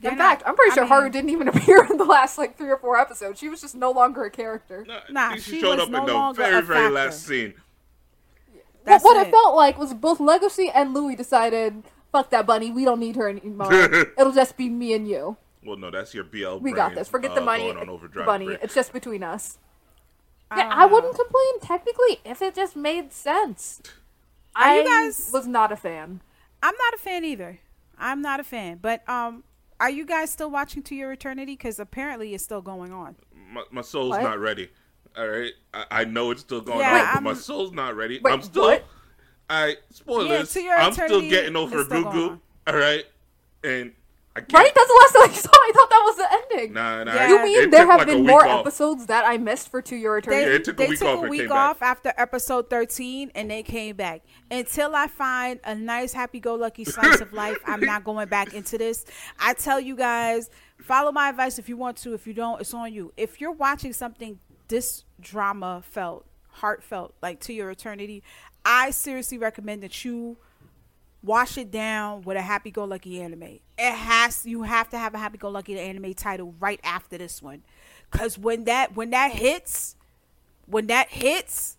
They're in not- fact, I'm pretty I sure mean- Haru didn't even appear in the last like three or four episodes. She was just no longer a character. Nah, Nah, she, she showed up no in the very, very factor. last scene. That's what what it. it felt like was both Legoshi and Louis decided, fuck that bunny, we don't need her anymore. It'll just be me and you. Well, no, that's your BL. We got this. Forget uh, the money, on bunny. break. It's just between us. I Yeah, don't I wouldn't complain technically if it just made sense. Are I you guys- was not a fan. I'm not a fan either. I'm not a fan. But um, are you guys still watching To Your Eternity? Because apparently it's still going on. my, my soul's What? not ready. All right, I, I know it's still going Yeah, on, but I'm- my soul's not ready. Wait, I'm still. what? I spoilers. To Your I'm still getting over is still Goo going Goo. on. All right, and I can't. Right? That's the last time I saw. I thought that was the ending. Nah, nah. Yeah. You mean it there have like been more off. episodes that I missed for To Your They, Yeah, it took a they week took off a week came back. off after episode 13 and they came back. Until I find a nice, happy go lucky slice of life, I'm not going back into this. I tell you guys, follow my advice if you want to. If you don't, it's on you. If you're watching something this drama felt, heartfelt, like To Your Eternity, I seriously recommend that you wash it down with a happy go lucky anime. It has you have to have a happy go lucky anime title right after this one. Cause when that when that hits, when that hits,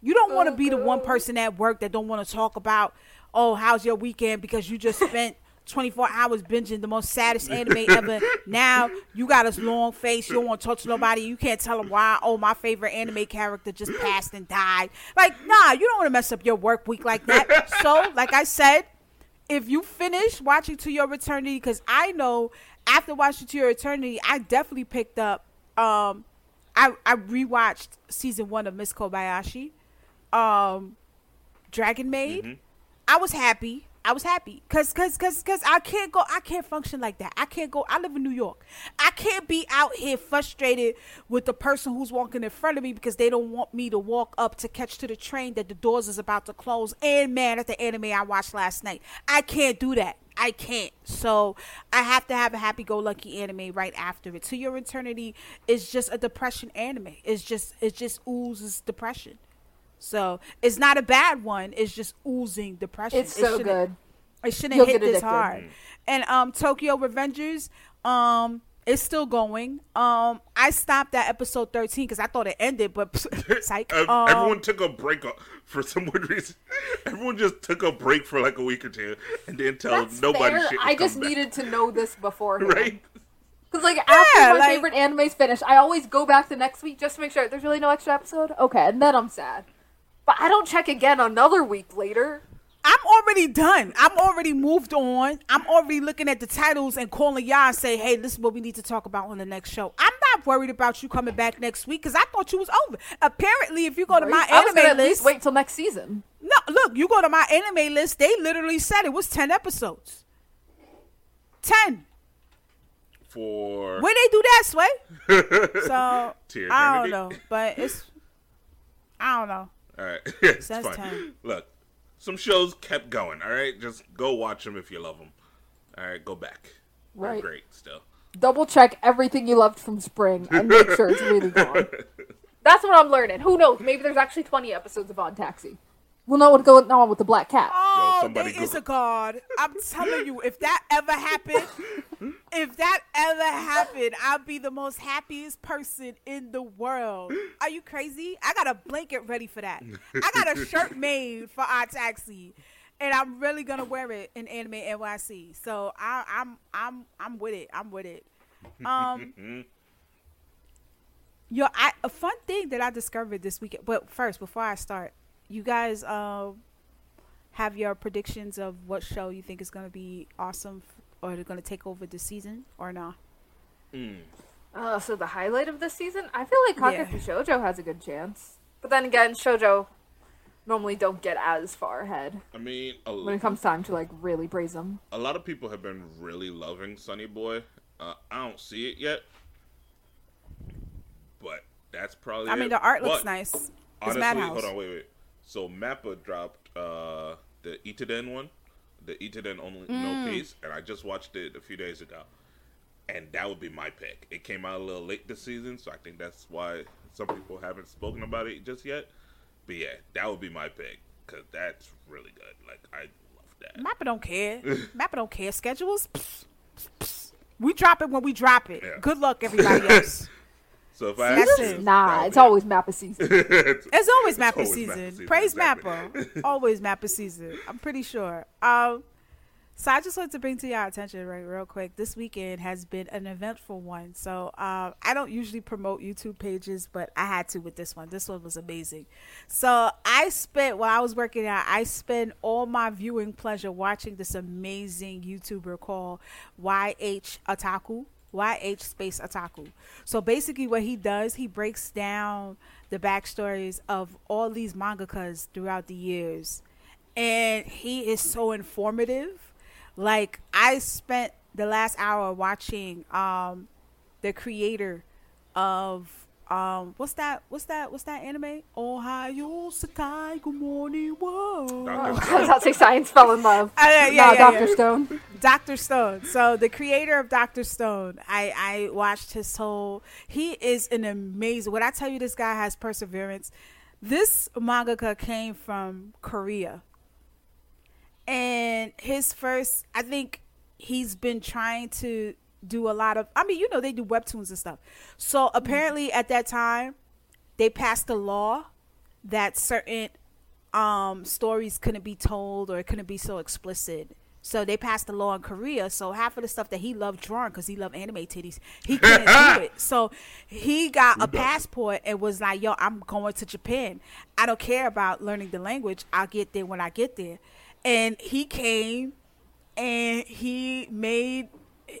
you don't want to oh, be the one person at work that don't want to talk about, oh, how's your weekend because you just spent 24 hours binging the most saddest anime ever. Now you got this long face. You don't want to talk to nobody. You can't tell them why. Oh, my favorite anime character just passed and died. Like, nah, you don't want to mess up your work week like that. So, like I said, if you finish watching To Your Eternity, because I know after watching To Your Eternity, I definitely picked up. Um, I I rewatched season one of Miss Kobayashi, um, Dragon Maid. I was happy. I was happy because cause, cause, cause I can't go. I can't function like that. I can't go. I live in New York. I can't be out here frustrated with the person who's walking in front of me because they don't want me to walk up to catch to the train that the doors is about to close and man at the anime I watched last night. I can't do that. I can't. So I have to have a happy go lucky anime right after it. To Your Eternity is just a depression anime. It's just it just oozes depression. So it's not a bad one. It's just oozing depression. It's It so shouldn't- good. It shouldn't You'll hit this hard. And um, Tokyo Revengers, um, it's still going. Um, I stopped at episode thirteen because I thought it ended, but psych. Um, Everyone took a break for some weird reason. Everyone just took a break for like a week or two and didn't tell That's nobody fair. shit. I just back. needed to know this before, right. Because like after Yeah, my like- favorite anime's finished, I always go back the next week just to make sure there's really no extra episode. Okay, and then I'm sad. But I don't check again another week later. I'm already done. I'm already moved on. I'm already looking at the titles and calling y'all and say, "Hey, this is what we need to talk about on the next show." I'm not worried about you coming back next week because I thought you was over. Apparently, if you go to my I was gonna anime at least list, wait till next season. no, look, you go to my anime list. They literally said it was ten episodes. Ten. For Where they do that, Sway? So To I don't know, but it's I don't know. All right, it's Says fine. 10. Look, some shows kept going. All right, just go watch them if you love them. All right, go back. They're Right. great still. Double check everything you loved from spring and make sure it's really gone. That's what I'm learning. Who knows? Maybe there's actually 20 episodes of Odd Taxi. We'll know what's going on with the black cat. Oh, somebody there is Google- a god. I'm telling you, if that ever happened, if that ever happened, I'll be the most happiest person in the world. Are you crazy? I got a blanket ready for that. I got a shirt made for Odd Taxi. And I'm really gonna wear it in Anime NYC. So I, I'm I'm I'm with it. I'm with it. Um Yo, I, a fun thing that I discovered this weekend. But first, before I start, you guys um have your predictions of what show you think is going to be awesome f- or they're going to take over this season or not? Mm. Uh, so the highlight of this season, I feel like Yeah. Kageki Shoujo has a good chance. But then again, Shoujo normally don't get as far ahead I mean, a, when it comes time to like really praise them. a lot of people have been really loving Sunny Boy. Uh, I don't see it yet, but that's probably. I mean, it. the art looks But nice. It's Honestly, Madhouse. hold on, wait, wait. So Mappa dropped uh, the Idaten one, the Idaten only Mm. no piece, and I just watched it a few days ago. and that would be my pick. It came out a little late this season, so I think that's why some people haven't spoken about it just yet. But yeah, that would be my pick because that's really good. Like I love that. Mappa don't care. Mappa don't care. Schedules. pfft, pfft, pfft. We drop it when we drop it. Yeah. Good luck, everybody else. So if I That's had to it. choose, Nah, that would it's always Mappa season. It's always Mappa always season. Mappa season, Praise exactly. Mappa. always Mappa season. I'm pretty sure. Um, so I just wanted to bring to your attention, right, real quick. This weekend has been an eventful one. So um, I don't usually promote YouTube pages, but I had to with this one. This one was amazing. So I spent while I was working out, I spent all my viewing pleasure watching this amazing YouTuber called YH Otaku. YH Space Otaku. So basically, what he does, he breaks down the backstories of all these mangakas throughout the years. And he is so informative. Like, I spent the last hour watching um, the creator of. Um, what's that? What's that? What's that anime? Ohayo Sekai, good morning, world. Dr. I was about to say Science fell in love. Uh, yeah, yeah, nah, yeah, Doctor yeah. Stone. Dr. Stone. So the creator of Dr. Stone, I I watched his whole. He is an amazing. When I tell you, this guy has perseverance. This mangaka came from Korea, and his first, I think, he's been trying to do a lot of. I mean, you know, they do webtoons and stuff. So apparently, at that time, they passed a law that certain um stories couldn't be told or it couldn't be so explicit. So they passed the law in Korea. So half of the stuff that he loved drawing, because he loved anime titties, he couldn't do it. So he got a passport and was like, "Yo, I'm going to Japan. I don't care about learning the language. I'll get there when I get there." And he came and he made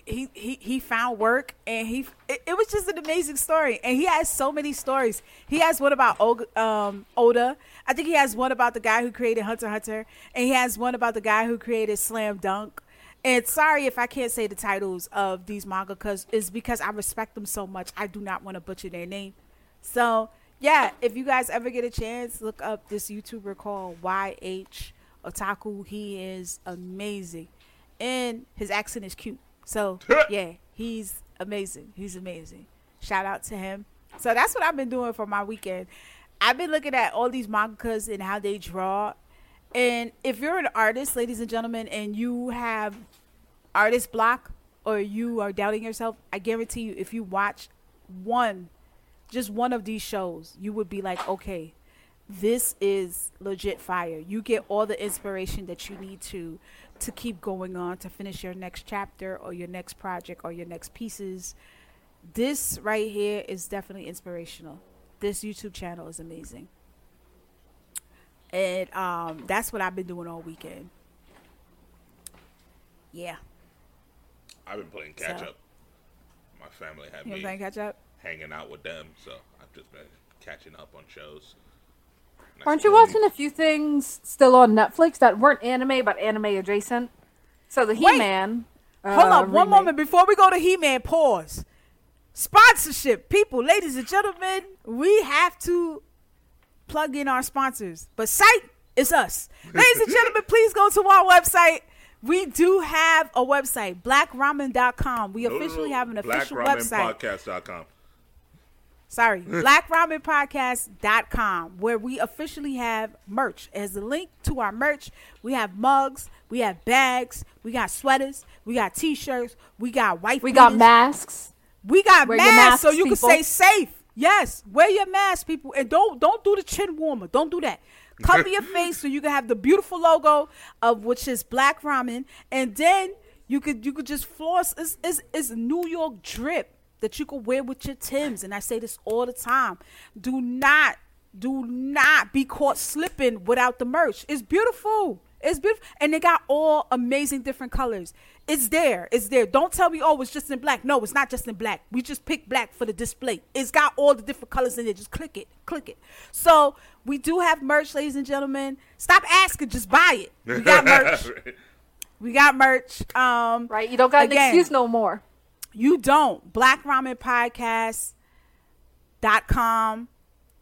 he he he found work and he it, it was just an amazing story. And he has so many stories. He has one about um oda. I think he has one about the guy who created hunter hunter. And he has one about the guy who created slam dunk. And sorry if i can't say the titles of these manga because it's because i respect them so much. I do not want to butcher their name. So yeah if you guys ever get a chance look up this youtuber called yh otaku. He is amazing. And his accent is cute. So yeah, he's amazing. He's amazing. Shout out to him. So that's what I've been doing for my weekend. I've been looking at all these mangakas and how they draw. And if you're an artist, ladies and gentlemen, and you have artist block or you are doubting yourself, I guarantee you, if you watch one, just one of these shows, you would be like, okay, this is legit fire. You get all the inspiration that you need to to keep going on to finish your next chapter or your next project or your next pieces. This right here is definitely inspirational. This YouTube channel is amazing. And um that's what I've been doing all weekend. Yeah. I've been playing catch So- up. My family had You me playing catch up? hanging out with them, so I've just been catching up on shows. And Aren't you watching a few things still on Netflix that weren't anime but anime adjacent? So the He Man. Hold on up, one remake- moment before we go to He Man. Pause. Sponsorship, people, ladies and gentlemen, we have to plug in our sponsors. But site is us, ladies and gentlemen. Please go to our website. We do have a website, blackramen.com. We No, no, officially have an official website. BlackRamenPodcast.com. Sorry, mm. blackramenpodcast.com, where we officially have merch. As a link to our merch, we have mugs, we have bags, we got sweaters, we got t-shirts, we got white. We got masks. We got Wear your masks, so masks, you can stay safe. Yes, wear your mask, people, and don't don't do the chin warmer. Don't do that. Cover your face so you can have the beautiful logo of which is Black Ramen, and then you could you could just floss. It's, it's, it's New York drip that you could wear with your Tims, and I say this all the time. Do not do not be caught slipping without the merch. It's beautiful. It's beautiful, and they got all amazing different colors. It's there. It's there. Don't tell me, oh, it's just in black. No, it's not just in black. We just picked black for the display. It's got all the different colors in it. Just click it, click it. So we do have merch, ladies and gentlemen. Stop asking, just buy it. We got merch. we got merch. Um, Right? You don't got Again. an excuse no more. You don't. Black Ramen Podcast dot com.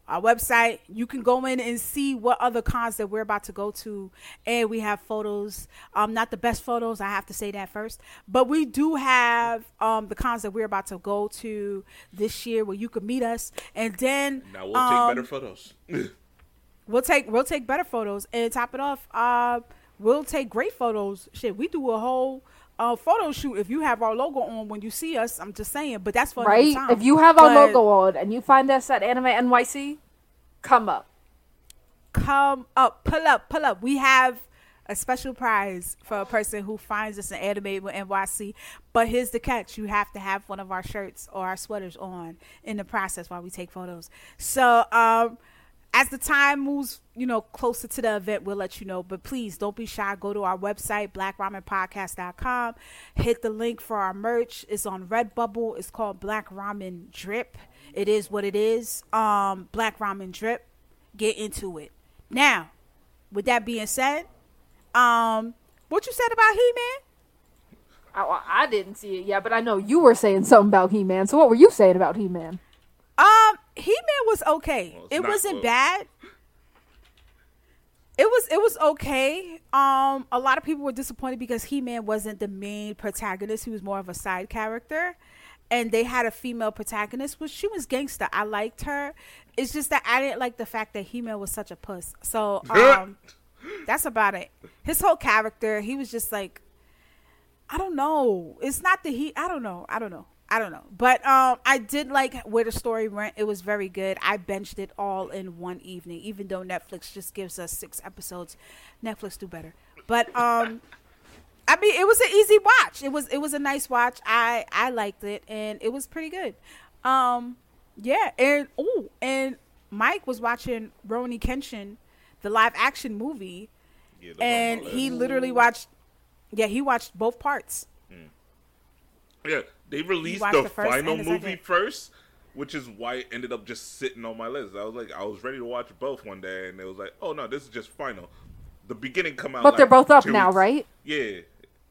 our website. You can go in and see what other cons that we're about to go to, and we have photos. Um, not the best photos, I have to say that first, but we do have um the cons that we're about to go to this year, where you can meet us, and then Now we'll um, take better photos. We'll take we'll take better photos and top it off. Uh, we'll take great photos. Shit, we do a whole uh, photo shoot if you have our logo on when you see us. I'm just saying, but that's for Right? time. If you have our But logo on and you find us at Anime NYC, come up. come up, pull up, pull up. We have a special prize for a person who finds us in Anime with NYC. But here's the catch: you have to have one of our shirts or our sweaters on in the process while we take photos. So, um, as the time moves, you know, closer to the event, we'll let you know. But please don't be shy. Go to our website, blackramenpodcast.com. Hit the link for our merch. It's on Redbubble. It's called Black Ramen Drip. It is what it is. Um, Black Ramen Drip. Get into it. Now, with that being said, um, what you said about He Man? I, I didn't see it yet, but I know you were saying something about He Man. So what were you saying about He Man? He Man was okay. Well, it wasn't good. bad. It was it was okay. Um, a lot of people were disappointed because He Man wasn't the main protagonist. He was more of a side character, and they had a female protagonist, which she was gangster. I liked her. It's just that I didn't like the fact that He Man was such a puss. So um, that's about it. His whole character, he was just like, I don't know. It's not the he. I don't know. I don't know. I don't know. But um, I did like where the story went. It was very good. I benched it all in one evening, even though Netflix just gives us six episodes. Netflix do better. But um, I mean, it was an easy watch. It was it was a nice watch. I I liked it, and it was pretty good. Um, yeah, and oh, and Mike was watching Rurouni Kenshin, the live action movie, Yeah, and he literally watched. Yeah, he watched both parts. Yeah, they released the, the first final the movie second. first, which is why it ended up just sitting on my list. I was like, I was ready to watch both one day, and it was like, oh no, this is just final. The beginning come out, But they're both up now, weeks- right? Yeah,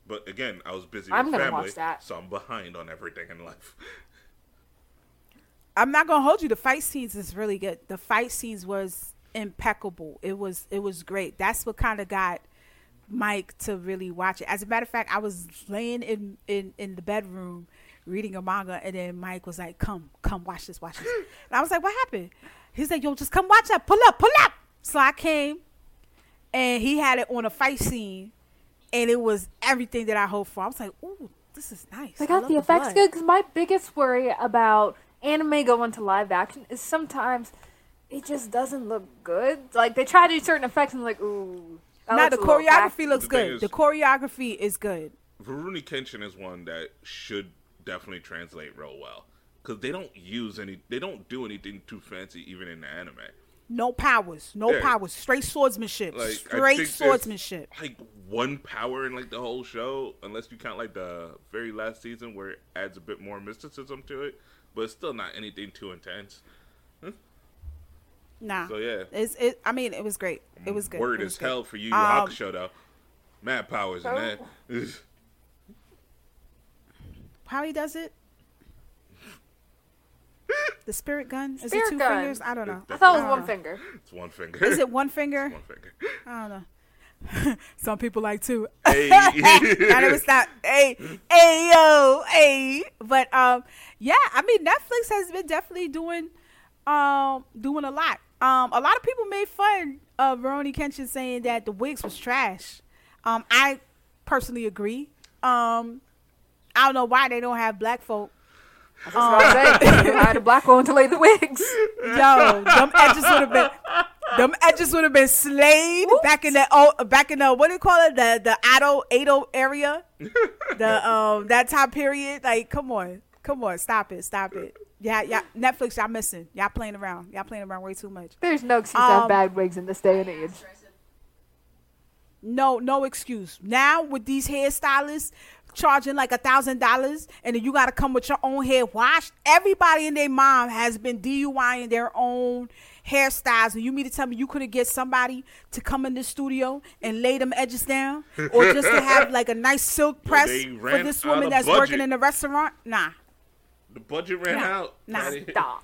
but again, I was busy I'm with gonna family, watch that. so I'm behind on everything in life. I'm not gonna hold you. The fight scenes is really good. The fight scenes was impeccable. It was it was great. That's what kind of got Mike to really watch it. As a matter of fact, I was laying in in in the bedroom reading a manga, and then Mike was like, "Come, come, watch this, watch this." And I was like, "What happened?" He said, "Yo, just come watch that. Pull up, pull up." So I came, and he had it on a fight scene, and it was everything that I hoped for. I was like, "Ooh, this is nice." They I got love the effects blood." good because my biggest worry about anime going to live action is sometimes it just doesn't look good. Like they try to do certain effects and like, ooh. Now the choreography looks The good. is- the choreography is good. Rurouni Kenshin is one that should definitely translate real well because they don't use any, they don't do anything too fancy even in the anime. No powers, no Yeah. powers, straight swordsmanship, Like straight swordsmanship. Like one power in like the whole show, unless you count like the very last season where it adds a bit more mysticism to it, but it's still not anything too intense. Nah, So yeah, it's it. I mean, it was great. It was good. word It was is good. hell for you, Um, Hakusho though. Mad powers in Oh. that. How he does it? The spirit gun is Spirit it two gun. fingers? I don't know. I thought it was one know. finger. it's one finger. Is it one finger? one finger. I don't know. Some people like two. Hey. I never stop. Hey, hey, yo, hey. But um, yeah, I mean, Netflix has been definitely doing um doing a lot. Um, a lot of people made fun of Rurouni Kenshin saying that the wigs was trash. Um, I personally agree. Um, I don't know why they don't have black folk. That's what I'm saying. I had a black woman to lay the wigs. Yo, them edges would have been. Them edges would have been slayed back in the oh, back in the what do you call it the the Edo Edo area, the um that time period. Like, come on, come on, stop it, stop it. Yeah, yeah. Netflix, y'all missing. Y'all playing around. Y'all playing around way too much. There's no excuse to have Um, bad wigs in this day and age. No, no excuse. Now with these hairstylists charging like a thousand dollars, and then you got to come with your own hair washed. Everybody and their mom has been DUIing their own hairstyles, and you mean to tell me you couldn't get somebody to come in the studio and lay them edges down, or just to have like a nice silk press they for this woman that's budget. working in the restaurant? Nah. the budget ran Nah, out. nah. Stop.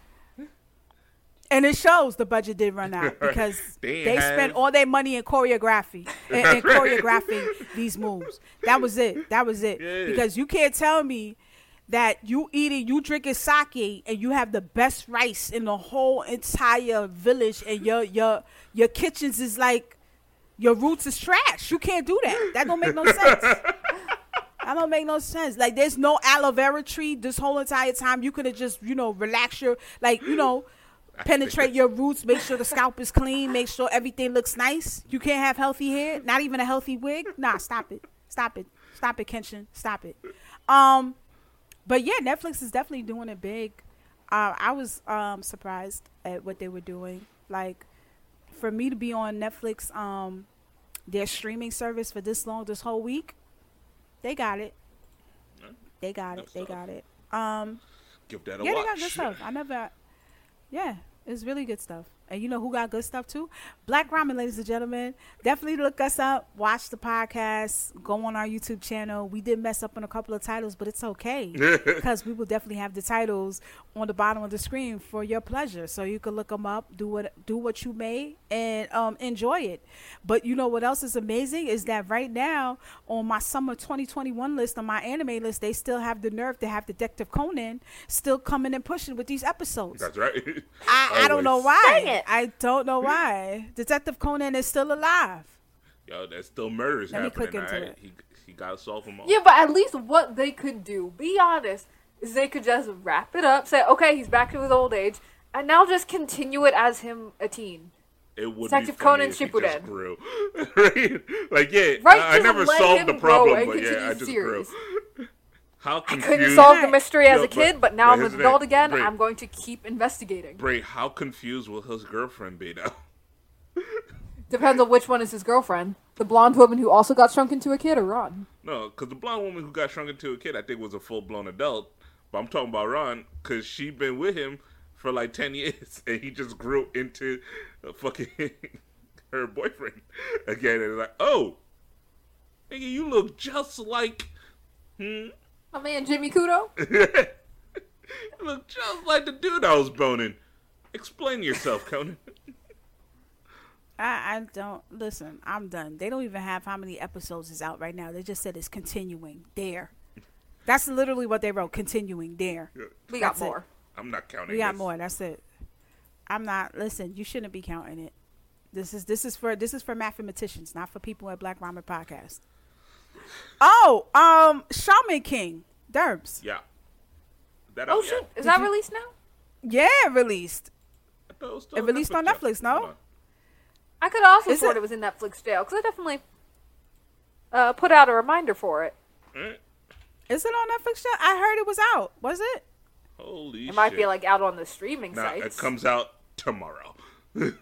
And it shows the budget did run out because They they, spent all their money in choreography and, and choreographing these moves. That was it. That was it. Yeah. Because you can't tell me that you eating, you drinking sake, and you have the best rice in the whole entire village, and your your your kitchens is like your roots is trash. You can't do that. That don't make no sense. That don't make no sense. Like there's no aloe vera tree this whole entire time. You could have just, you know, relax your like, you know, penetrate your roots, make sure the scalp is clean, make sure everything looks nice. You can't have healthy hair, not even a healthy wig. Nah, stop it. Stop it. Stop it, Kenshin. Stop it. Um but yeah, Netflix is definitely doing it big. Uh, I was um surprised at what they were doing. Like for me to be on Netflix um their streaming service for this long this whole week, they got it. Yeah. They got it. Good They got it. Um Give that a yeah, watch. they got good stuff. I never. Yeah, it's really good stuff. And you know who got good stuff too? Black Ramen, ladies and gentlemen. Definitely look us up. Watch the podcast. Go on our YouTube channel. We did mess up on a couple of titles, but it's okay because we will definitely have the titles on the bottom of the screen for your pleasure, so you can look them up. Do what do what you may and um, enjoy it. But you know what else is amazing is that right now on my summer 2021 list on my anime list, they still have the nerve to have Detective Conan still coming and pushing with these episodes. That's right. I, I don't know Always. why. Dang it. I don't know why. Detective Conan is still alive. Yo, there's still murders Let me click into alright? it. He he got to solve them all. Yeah, but at least what they could do, be honest, is they could just wrap it up, say, okay, he's back to his old age, and now just continue it as him a teen. It would Detective be funny Conan if he just Shippuden. grew. right? Like yeah, Right, I, I never solved the problem, but yeah, I just series. grew. How I couldn't solve the mystery as a kid, but- but now I'm an adult again. Bray- I'm going to keep investigating. Bray, how confused will his girlfriend be now? Depends on which one is his girlfriend. The blonde woman who also got shrunk into a kid, or Ran. No, because the blonde woman who got shrunk into a kid, I think, was a full blown adult. But I'm talking about Ran, because she been with him for like ten years, and he just grew into a fucking her boyfriend again. And it's like, oh, nigga, you look just like, hmm, My man Jimmy Kudo. you look just like the dude I was boning. Explain yourself, Conan. I, I don't listen. I'm done. They don't even have how many episodes is out right now. They just said it's continuing there. That's literally what they wrote. Continuing there. We got That's it. more. I'm not counting. We got this. more. That's it. I'm not. Listen, you shouldn't be counting it. This is this is for this is for mathematicians, not for people at Black Ramen Podcast. Oh, um, Shaman King, Derbs. Yeah. That Oh out shit, yet? is Did that you- released now? Yeah, released. I it It released on yeah. Netflix, no? On. I could also Is thought it- it was in Netflix jail because I definitely uh, put out a reminder for it. Alright. Is it on Netflix yet? I heard it was out. Was it? Holy It might be like out on the streaming Nah, sites. it comes out tomorrow.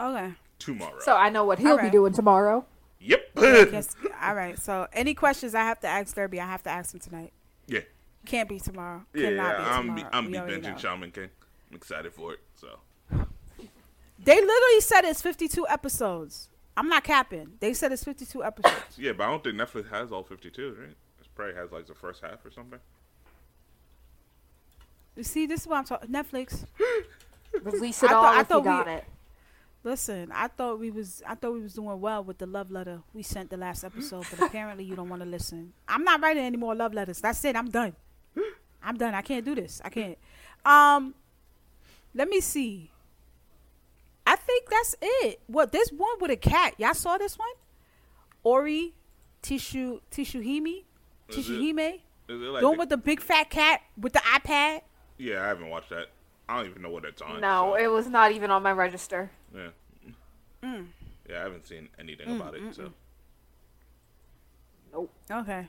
Okay. Tomorrow. so I know what he'll be doing tomorrow. yep. Yes. All right. So, any questions I have to ask Derby, I have to ask him tonight. yeah. Can't be tomorrow. Yeah, Cannot be I'm tomorrow. be, I'm We be already binging. Shaman King. I'm excited for it. So They literally said it's 52 episodes. I'm not capping. They said it's 52 episodes. yeah, but I don't think Netflix has all 52, right? It probably has like the first half or something. You see, this is what I'm talking. Netflix. Release it I all thought- I if you thought we- it. Listen, I thought we was I thought we was doing well with the love letter we sent the last episode, but apparently you don't want to listen. I'm not writing any more love letters. That's it. I'm done. I'm done. I can't do this. I can't. Um, let me see. I think that's it. What this one with a cat? Y'all saw this one? Ori, Tishu, Tsushima, Tsushima. Is it like The one with the big fat cat with the iPad. yeah, I haven't watched that. I don't even know what it's on. No, so, it was not even on my register. yeah. Mm. Yeah, I haven't seen anything about it. So Nope. Okay.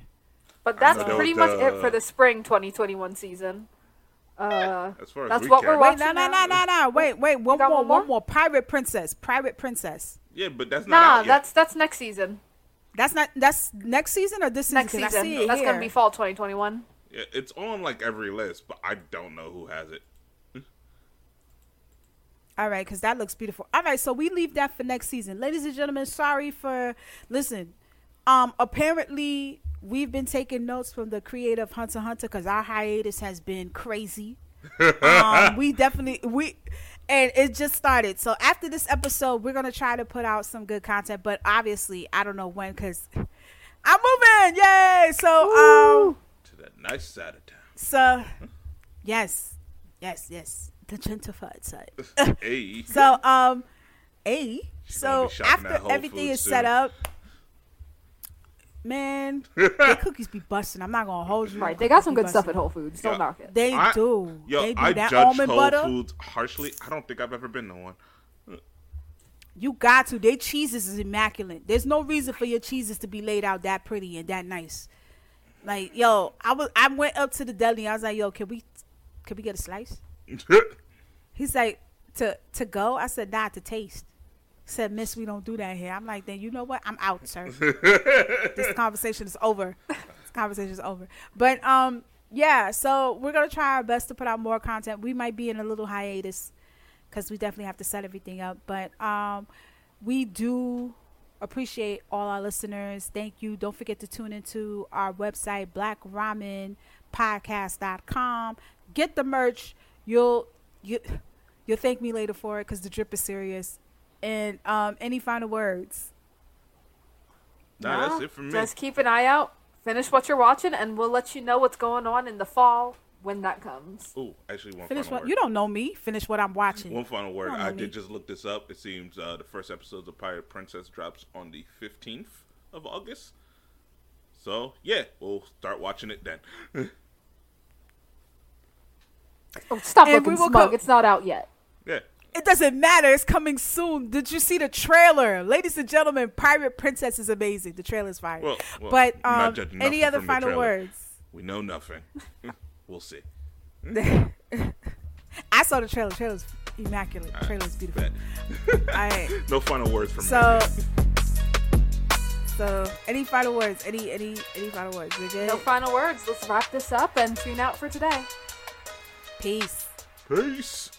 But that's know pretty the- much it for the spring 2021 season. Uh, as far as That's we what care, we're Wait, watching no, no, no, no, no. Wait, wait. One more, one more? one more. Pirate Princess. Pirate Princess. Yeah, but that's not nah, out yet. that's that's next season. That's not. That's next season or this season? Next 'Cause I season. see it That's here. gonna be fall 2021. Yeah, it's on like every list, but I don't know who has it. All right, because that looks beautiful. All right, so we leave that for next season, ladies and gentlemen. Sorry for listen. Um, apparently we've been taking notes from the creative Hunter Hunter because our hiatus has been crazy. um, we definitely we and it just started. So after this episode, we're gonna try to put out some good content, but obviously I don't know when because I'm moving. Yay! So um, To that nice side of town. so yes, yes, yes, the gentrified side. Hey. so um, a gonna so be shopping at after everything Foods is set up. Man, the cookies be busting. I'm not gonna hold you. Right, they got some Be good stuff at Whole Foods. Don't Yeah. knock it. They I- do. Yo, they do I that judge almond Whole butter. Foods harshly. I don't think I've ever been to one. You got to. Their cheeses is immaculate. There's no reason for your cheeses to be laid out that pretty and that nice. Like, yo, I was I went up to the deli. I was like, yo, can we can we get a slice? He's like, to to go? I said, nah, to taste. He said, Miss, we don't do that here. I'm like, then you know what? I'm out, sir. this conversation is over. This conversation is over. But um, yeah. So we're gonna try our best to put out more content. We might be in a little hiatus because we definitely have to set everything up. But um, we do appreciate all our listeners. Thank you. Don't forget to tune into our website, blackramenpodcast.com. Get the merch. You'll you you'll thank me later for it because the drip is serious. And um, any final words? Nah, that's it for me. Just keep an eye out. Finish what you're watching, and we'll let you know what's going on in the fall when that comes. Ooh, actually, one Finish final what word. you don't know me. Finish what I'm watching. One final word. don't know I me. did just look this up. It seems uh, the first episode of Pirate Princess drops on the 15th of August. So, yeah, we'll start watching it then. Oh, stop And we looking will smug. co- it's not out yet. yeah. It doesn't matter. It's coming soon. Did you see the trailer, ladies and gentlemen? Pirate Princess is amazing. The trailer's fire. Well, well, but um, any other final words? We know nothing. we'll see. I saw the trailer. Trailer's immaculate. All right, Trailer's beautiful. bet. All right. No final words from So, me. so any final words? Any any any final words? No final words. Let's wrap this up and tune out for today. Peace. Peace.